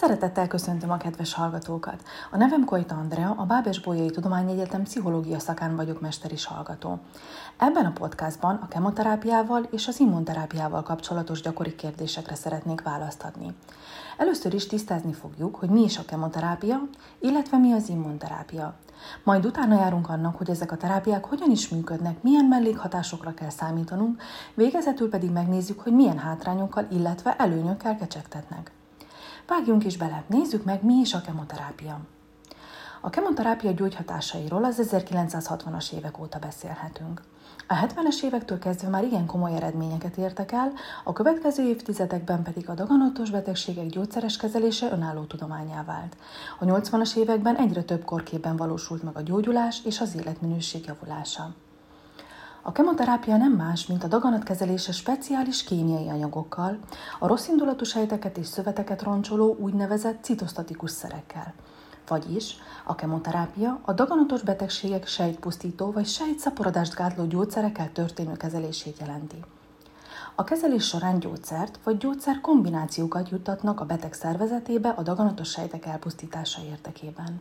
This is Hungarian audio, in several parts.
Szeretettel köszöntöm a kedves hallgatókat. A nevem Kojta Andrea, a Bábes Bolyai Tudományegyetem pszichológia szakán vagyok mesteris hallgató. Ebben a podcastban a kemoterápiával és az immunterápiával kapcsolatos gyakori kérdésekre szeretnék választ adni. Először is tisztázni fogjuk, hogy mi is a kemoterápia, illetve mi az immunterápia. Majd utána járunk annak, hogy ezek a terápiák hogyan is működnek, milyen mellékhatásokra kell számítanunk, végezetül pedig megnézzük, hogy milyen hátrányokkal, illetve előnyökkel kecsegtetnek. Vágjunk is bele, nézzük meg, mi is a kemoterápia. A kemoterápia gyógyhatásairól az 1960-as évek óta beszélhetünk. A 70-es évektől kezdve már igen komoly eredményeket értek el, a következő évtizedekben pedig a daganatos betegségek gyógyszeres kezelése önálló tudományá vált. A 80-as években egyre több korképben valósult meg a gyógyulás és az életminőség javulása. A kemoterápia nem más, mint a daganatkezelése speciális kémiai anyagokkal, a rosszindulatú sejteket és szöveteket roncsoló úgynevezett citosztatikus szerekkel. Vagyis a kemoterápia a daganatos betegségek sejtpusztító vagy sejtszaporodást gátló gyógyszerekkel történő kezelését jelenti. A kezelés során gyógyszert vagy gyógyszer kombinációkat juttatnak a beteg szervezetébe a daganatos sejtek elpusztítása érdekében.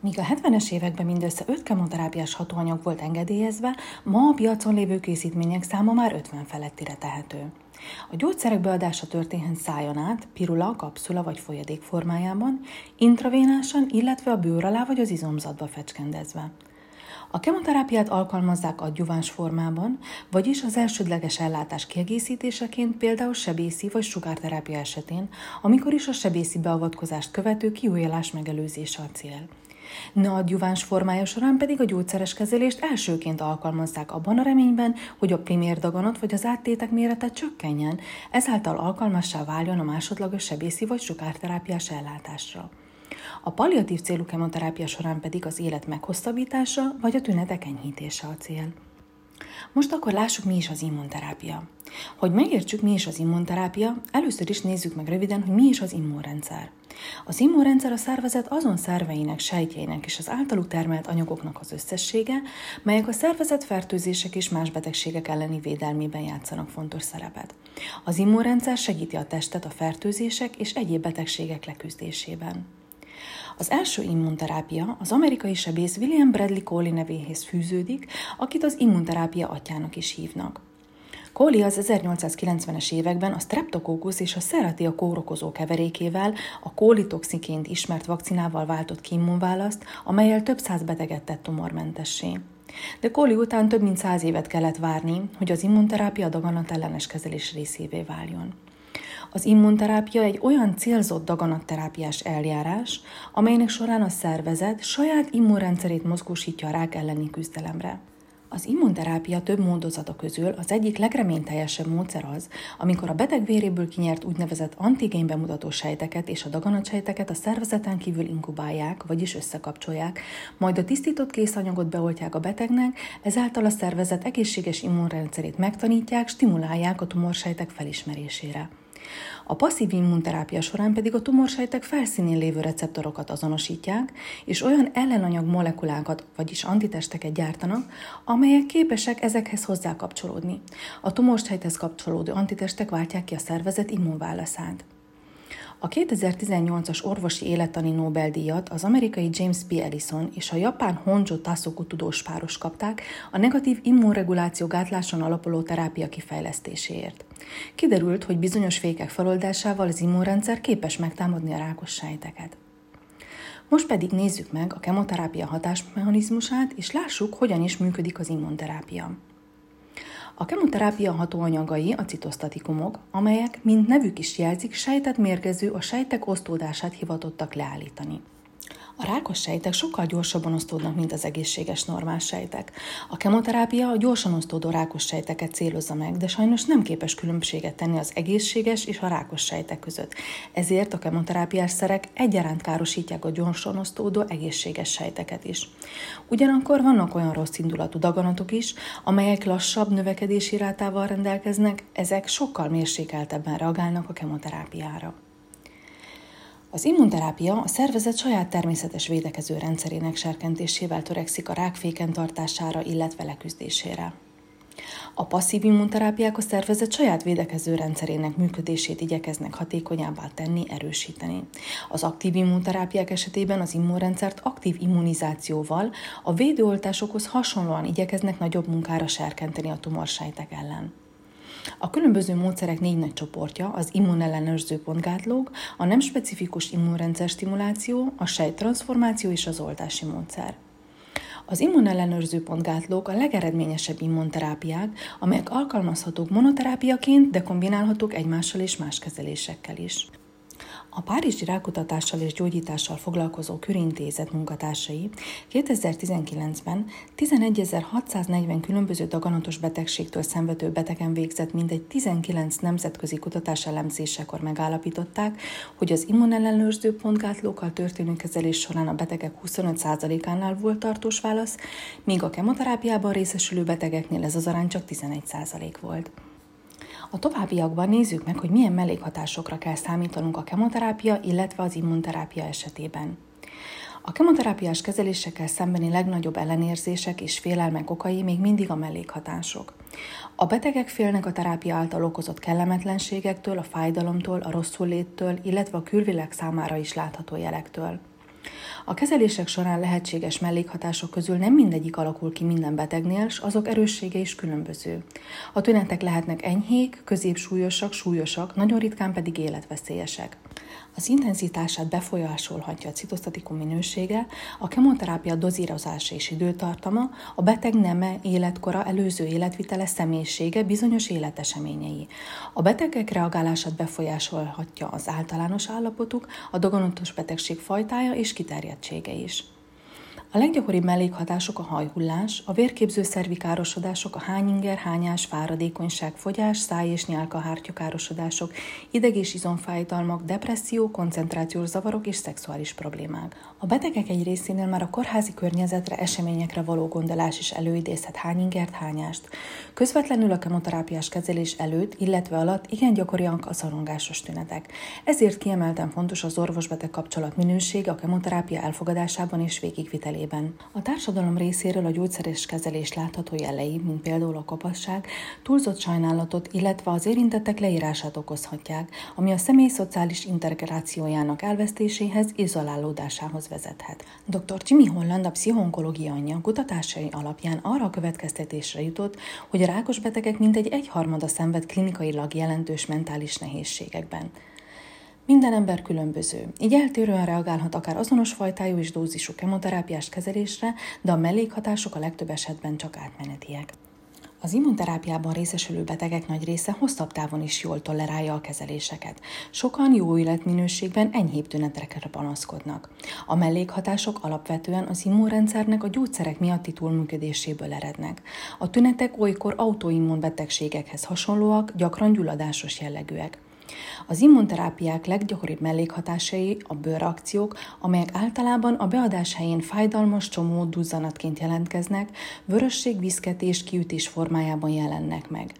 Míg a 70-es években mindössze 5 kemoterápiás hatóanyag volt engedélyezve, ma a piacon lévő készítmények száma már 50 felettire tehető. A gyógyszerek beadása történhet szájon át, pirula, kapszula vagy folyadék formájában, intravénásan, illetve a bőr alá vagy az izomzatba fecskendezve. A kemoterápiát alkalmazzák adjuváns formában, vagyis az elsődleges ellátás kiegészítéseként például sebészi vagy sugárterápia esetén, amikor is a sebészi beavatkozást követő kiújulás megelőzése a cél. Ne adjuváns formája során pedig a gyógyszeres kezelést elsőként alkalmazzák abban a reményben, hogy a primér daganat vagy az áttétek mérete csökkenjen, ezáltal alkalmassá váljon a másodlagos sebészi vagy sugárterápiás ellátásra. A palliatív célú kemoterápia során pedig az élet meghosszabbítása vagy a tünetek enyhítése a cél. Most akkor lássuk, mi is az immunterápia. Hogy megértsük, mi is az immunterápia, először is nézzük meg röviden, hogy mi is az immunrendszer. Az immunrendszer a szervezet azon szerveinek, sejtjeinek és az általuk termelt anyagoknak az összessége, melyek a szervezet fertőzések és más betegségek elleni védelmében játszanak fontos szerepet. Az immunrendszer segíti a testet a fertőzések és egyéb betegségek leküzdésében. Az első immunterápia az amerikai sebész William Bradley Coley nevéhez fűződik, akit az immunterápia atyának is hívnak. Coley az 1890-es években a streptococcus és a Serratia kórokozó keverékével, a kólitoxiként ismert vakcinával váltott ki immunválaszt, amelyel több száz beteget tett tumormentessé. De Coley után több mint száz évet kellett várni, hogy az immunterápia daganat ellenes kezelés részévé váljon. Az immunterápia egy olyan célzott daganatterápiás eljárás, amelynek során a szervezet saját immunrendszerét mozgósítja a rák elleni küzdelemre. Az immunterápia több módozata közül az egyik legreményteljesebb módszer az, amikor a beteg véréből kinyert úgynevezett antigén bemutató sejteket és a daganatsejteket a szervezeten kívül inkubálják, vagyis összekapcsolják, majd a tisztított készanyagot beoltják a betegnek, ezáltal a szervezet egészséges immunrendszerét megtanítják, stimulálják a tumorsejtek felismerésére. A passzív immunterápia során pedig a tumorsejtek felszínén lévő receptorokat azonosítják, és olyan ellenanyag molekulákat, vagyis antitesteket gyártanak, amelyek képesek ezekhez hozzákapcsolódni. A tumorsejthez kapcsolódó antitestek váltják ki a szervezet immunválaszát. A 2018-as orvosi élettani Nobel-díjat az amerikai James P. Ellison és a japán Honjo Tasoku tudós páros kapták a negatív immunreguláció gátláson alapuló terápia kifejlesztéséért. Kiderült, hogy bizonyos fékek feloldásával az immunrendszer képes megtámadni a rákos sejteket. Most pedig nézzük meg a kemoterápia hatásmechanizmusát, és lássuk, hogyan is működik az immunterápia. A kemoterápia hatóanyagai a citosztatikumok, amelyek, mint nevük is jelzik, sejtet mérgező a sejtek osztódását hivatottak leállítani. A rákos sejtek sokkal gyorsabban osztódnak, mint az egészséges normál sejtek. A kemoterápia a gyorsan osztódó rákos sejteket célozza meg, de sajnos nem képes különbséget tenni az egészséges és a rákos sejtek között. Ezért a kemoterápiás szerek egyaránt károsítják a gyorsan osztódó egészséges sejteket is. Ugyanakkor vannak olyan rossz indulatú daganatok is, amelyek lassabb növekedési rátával rendelkeznek, ezek sokkal mérsékeltebben reagálnak a kemoterápiára. Az immunterápia a szervezet saját természetes védekező rendszerének serkentésével törekszik a rákféken tartására, illetve leküzdésére. A passzív immunterápiák a szervezet saját védekező rendszerének működését igyekeznek hatékonyabbá tenni, erősíteni. Az aktív immunterápiák esetében az immunrendszert aktív immunizációval a védőoltásokhoz hasonlóan igyekeznek nagyobb munkára serkenteni a tumorsejtek ellen. A különböző módszerek négy nagy csoportja, az immunellenőrző pontgátlók, a nem specifikus immunrendszer stimuláció, a sejttranszformáció és az oltási módszer. Az immunellenőrző pontgátlók a legeredményesebb immunterápiák, amelyek alkalmazhatók monoterápiaként, de kombinálhatók egymással és más kezelésekkel is. A Párizsi rákutatással és gyógyítással foglalkozó Kürintézet munkatársai 2019-ben 11.640 különböző daganatos betegségtől szenvedő betegen végzett mindegy 19 nemzetközi kutatás elemzésekor megállapították, hogy az immunellenőrző pontgátlókkal történő kezelés során a betegek 25%-ánál volt tartós válasz, míg a kemoterápiában részesülő betegeknél ez az arány csak 11% volt. A továbbiakban nézzük meg, hogy milyen mellékhatásokra kell számítanunk a kemoterápia, illetve az immunterápia esetében. A kemoterápiás kezelésekkel szembeni legnagyobb ellenérzések és félelmek okai még mindig a mellékhatások. A betegek félnek a terápia által okozott kellemetlenségektől, a fájdalomtól, a rosszul léttől, illetve a külvilág számára is látható jelektől. A kezelések során lehetséges mellékhatások közül nem mindegyik alakul ki minden betegnél, s azok erőssége is különböző. A tünetek lehetnek enyhék, középsúlyosak, súlyosak, nagyon ritkán pedig életveszélyesek. Az intenzitását befolyásolhatja a citosztatikum minősége, a kemoterápia dozírozása és időtartama, a beteg neme, életkora, előző életvitele, személyisége, bizonyos életeseményei. A betegek reagálását befolyásolhatja az általános állapotuk, a daganatos betegség fajtája és kiterjedtsége is. A leggyakoribb mellékhatások a hajhullás, a vérképző szervi károsodások, a hányinger, hányás, fáradékonyság, fogyás, száj- és nyálkahártya károsodások, ideg- és izomfájdalmak, depresszió, koncentrációs zavarok és szexuális problémák. A betegek egy részénél már a kórházi környezetre, eseményekre való gondolás is előidézhet hányingert, hányást. Közvetlenül a kemoterápiás kezelés előtt, illetve alatt igen gyakoriak a szorongásos tünetek. Ezért kiemelten fontos az orvos-beteg kapcsolat minősége a kemoterápia elfogadásában és végigvitelében esetében. A társadalom részéről a gyógyszeres kezelés látható jelei, mint például a kapasság, túlzott sajnálatot, illetve az érintettek leírását okozhatják, ami a személy szociális integrációjának elvesztéséhez, izolálódásához vezethet. Dr. Jimmy Holland, a pszichonkológia anyja kutatásai alapján arra a következtetésre jutott, hogy a rákos betegek mintegy egyharmada szenved klinikailag jelentős mentális nehézségekben. Minden ember különböző, így eltérően reagálhat akár azonos fajtájú és dózisú kemoterápiás kezelésre, de a mellékhatások a legtöbb esetben csak átmenetiek. Az immunterápiában részesülő betegek nagy része hosszabb távon is jól tolerálja a kezeléseket. Sokan jó életminőségben enyhébb tünetekre panaszkodnak. A mellékhatások alapvetően az immunrendszernek a gyógyszerek miatti túlműködéséből erednek. A tünetek olykor autoimmun betegségekhez hasonlóak, gyakran gyulladásos jellegűek. Az immunterápiák leggyakoribb mellékhatásai a bőrreakciók, amelyek általában a beadás helyén fájdalmas csomó duzzanatként jelentkeznek, vörösség, viszketés, kiütés formájában jelennek meg.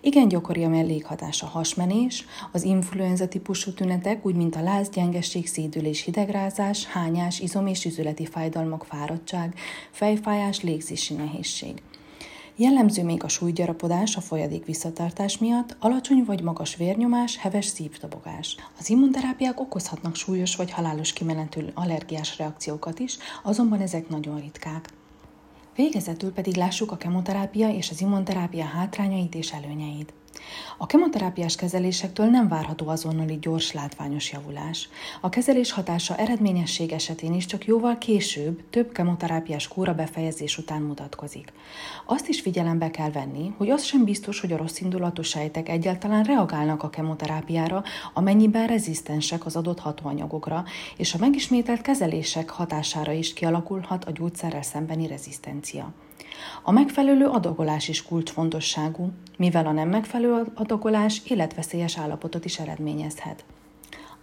Igen gyakori a mellékhatás a hasmenés, az influenza típusú tünetek, úgy mint a láz, gyengeség, szédülés, hidegrázás, hányás, izom- és üzületi fájdalmak, fáradtság, fejfájás, légzési nehézség. Jellemző még a súlygyarapodás a folyadék visszatartás miatt, alacsony vagy magas vérnyomás, heves szívdobogás. Az immunterápiák okozhatnak súlyos vagy halálos kimenetű allergiás reakciókat is, azonban ezek nagyon ritkák. Végezetül pedig lássuk a kemoterápia és az immunterápia hátrányait és előnyeit. A kemoterápiás kezelésektől nem várható azonnali gyors látványos javulás. A kezelés hatása eredményesség esetén is csak jóval később, több kemoterápiás kóra befejezés után mutatkozik. Azt is figyelembe kell venni, hogy az sem biztos, hogy a rossz indulatú sejtek egyáltalán reagálnak a kemoterápiára, amennyiben rezisztensek az adott hatóanyagokra, és a megismételt kezelések hatására is kialakulhat a gyógyszerrel szembeni rezisztencia. A megfelelő adagolás is kulcsfontosságú, mivel a nem megfelelő adagolás életveszélyes állapotot is eredményezhet.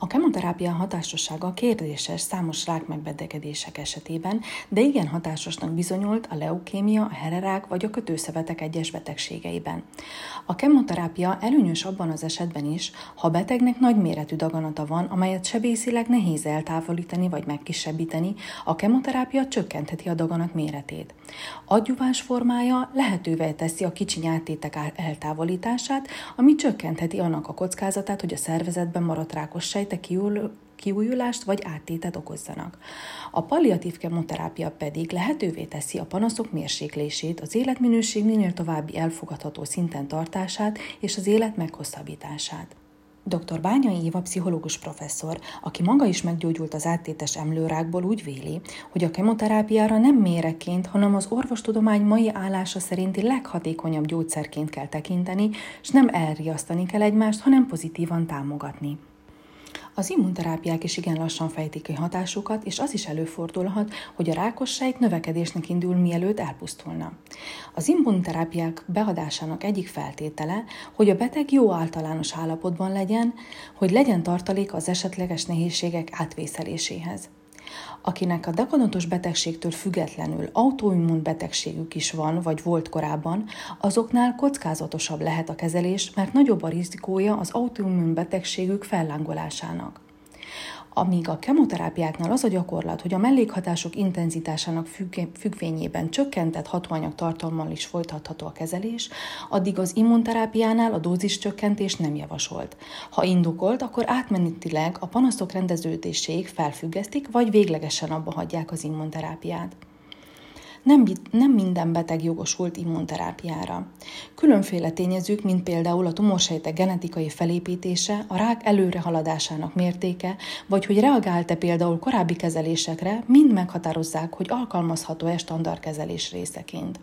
A kemoterápia hatásossága kérdéses számos rákmegbetegedések esetében, de igen hatásosnak bizonyult a leukémia, a hererák vagy a kötőszövetek egyes betegségeiben. A kemoterápia előnyös abban az esetben is, ha a betegnek nagy méretű daganata van, amelyet sebészileg nehéz eltávolítani vagy megkisebbíteni, a kemoterápia csökkentheti a daganat méretét. Adjuvás formája lehetővé teszi a kicsi nyártétek eltávolítását, ami csökkentheti annak a kockázatát, hogy a szervezetben maradt rákos sejtek kiújulást vagy áttétet okozzanak. A palliatív kemoterápia pedig lehetővé teszi a panaszok mérséklését, az életminőség minél további elfogadható szinten tartását és az élet meghosszabbítását. Dr. Bányai Éva pszichológus professzor, aki maga is meggyógyult az áttétes emlőrákból, úgy véli, hogy a kemoterápiára nem méreként, hanem az orvostudomány mai állása szerinti leghatékonyabb gyógyszerként kell tekinteni, és nem elriasztani kell egymást, hanem pozitívan támogatni. Az immunterápiák is igen lassan fejtik ki hatásukat, és az is előfordulhat, hogy a rákos sejt növekedésnek indul, mielőtt elpusztulna. Az immunterápiák beadásának egyik feltétele, hogy a beteg jó általános állapotban legyen, hogy legyen tartalék az esetleges nehézségek átvészeléséhez. Akinek a daganatos betegségtől függetlenül autoimmun betegségük is van, vagy volt korábban, azoknál kockázatosabb lehet a kezelés, mert nagyobb a rizikója az autoimmun betegségük fellángolásának amíg a kemoterápiáknál az a gyakorlat, hogy a mellékhatások intenzitásának függvényében csökkentett hatóanyag tartalommal is folytatható a kezelés, addig az immunterápiánál a dózis csökkentés nem javasolt. Ha indokolt, akkor átmenetileg a panaszok rendeződéséig felfüggesztik, vagy véglegesen abba hagyják az immunterápiát nem, nem minden beteg jogosult immunterápiára. Különféle tényezők, mint például a tumorsejtek genetikai felépítése, a rák előrehaladásának mértéke, vagy hogy reagált-e például korábbi kezelésekre, mind meghatározzák, hogy alkalmazható-e standardkezelés részeként.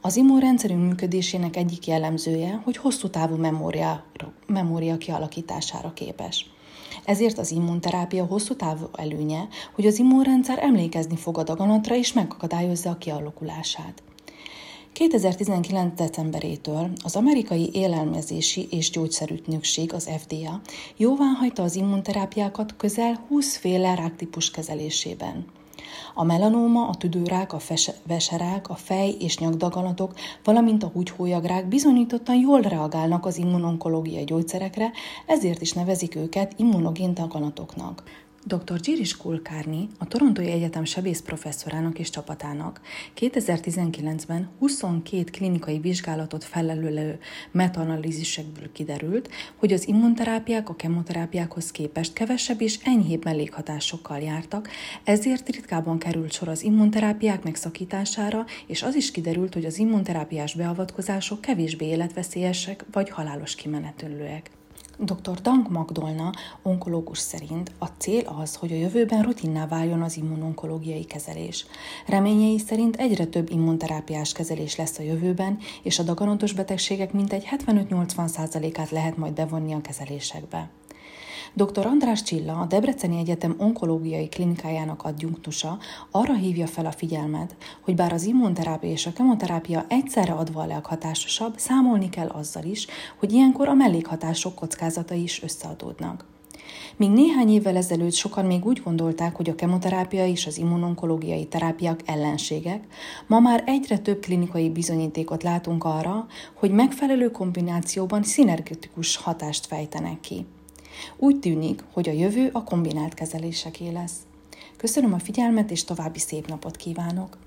Az immunrendszerünk működésének egyik jellemzője, hogy hosszú távú memória, memória kialakítására képes. Ezért az immunterápia hosszú távú előnye, hogy az immunrendszer emlékezni fog a daganatra és megakadályozza a kialakulását. 2019. decemberétől az amerikai élelmezési és gyógyszerügynökség, az FDA jóváhagyta az immunterápiákat közel 20 féle ráktípus kezelésében. A melanóma, a tüdőrák, a veserák, a fej- és nyakdaganatok, valamint a húgyhólyagrák bizonyítottan jól reagálnak az immunonkológiai gyógyszerekre, ezért is nevezik őket immunogén daganatoknak. Dr. Giris Kulkárni, a Torontói Egyetem sebész professzorának és csapatának 2019-ben 22 klinikai vizsgálatot felelőlő metaanalízisekből kiderült, hogy az immunterápiák a kemoterápiákhoz képest kevesebb és enyhébb mellékhatásokkal jártak, ezért ritkában került sor az immunterápiák megszakítására, és az is kiderült, hogy az immunterápiás beavatkozások kevésbé életveszélyesek vagy halálos kimenetülőek. Dr. Dank Magdolna, onkológus szerint a cél az, hogy a jövőben rutinná váljon az immunonkológiai kezelés. Reményei szerint egyre több immunterápiás kezelés lesz a jövőben, és a daganatos betegségek mintegy 75-80%-át lehet majd bevonni a kezelésekbe. Dr. András Csilla, a Debreceni Egyetem onkológiai klinikájának adjunktusa arra hívja fel a figyelmet, hogy bár az immunterápia és a kemoterápia egyszerre adva a leghatásosabb, számolni kell azzal is, hogy ilyenkor a mellékhatások kockázatai is összeadódnak. Míg néhány évvel ezelőtt sokan még úgy gondolták, hogy a kemoterápia és az immunonkológiai terápiák ellenségek, ma már egyre több klinikai bizonyítékot látunk arra, hogy megfelelő kombinációban szinergetikus hatást fejtenek ki. Úgy tűnik, hogy a jövő a kombinált kezeléseké lesz. Köszönöm a figyelmet, és további szép napot kívánok!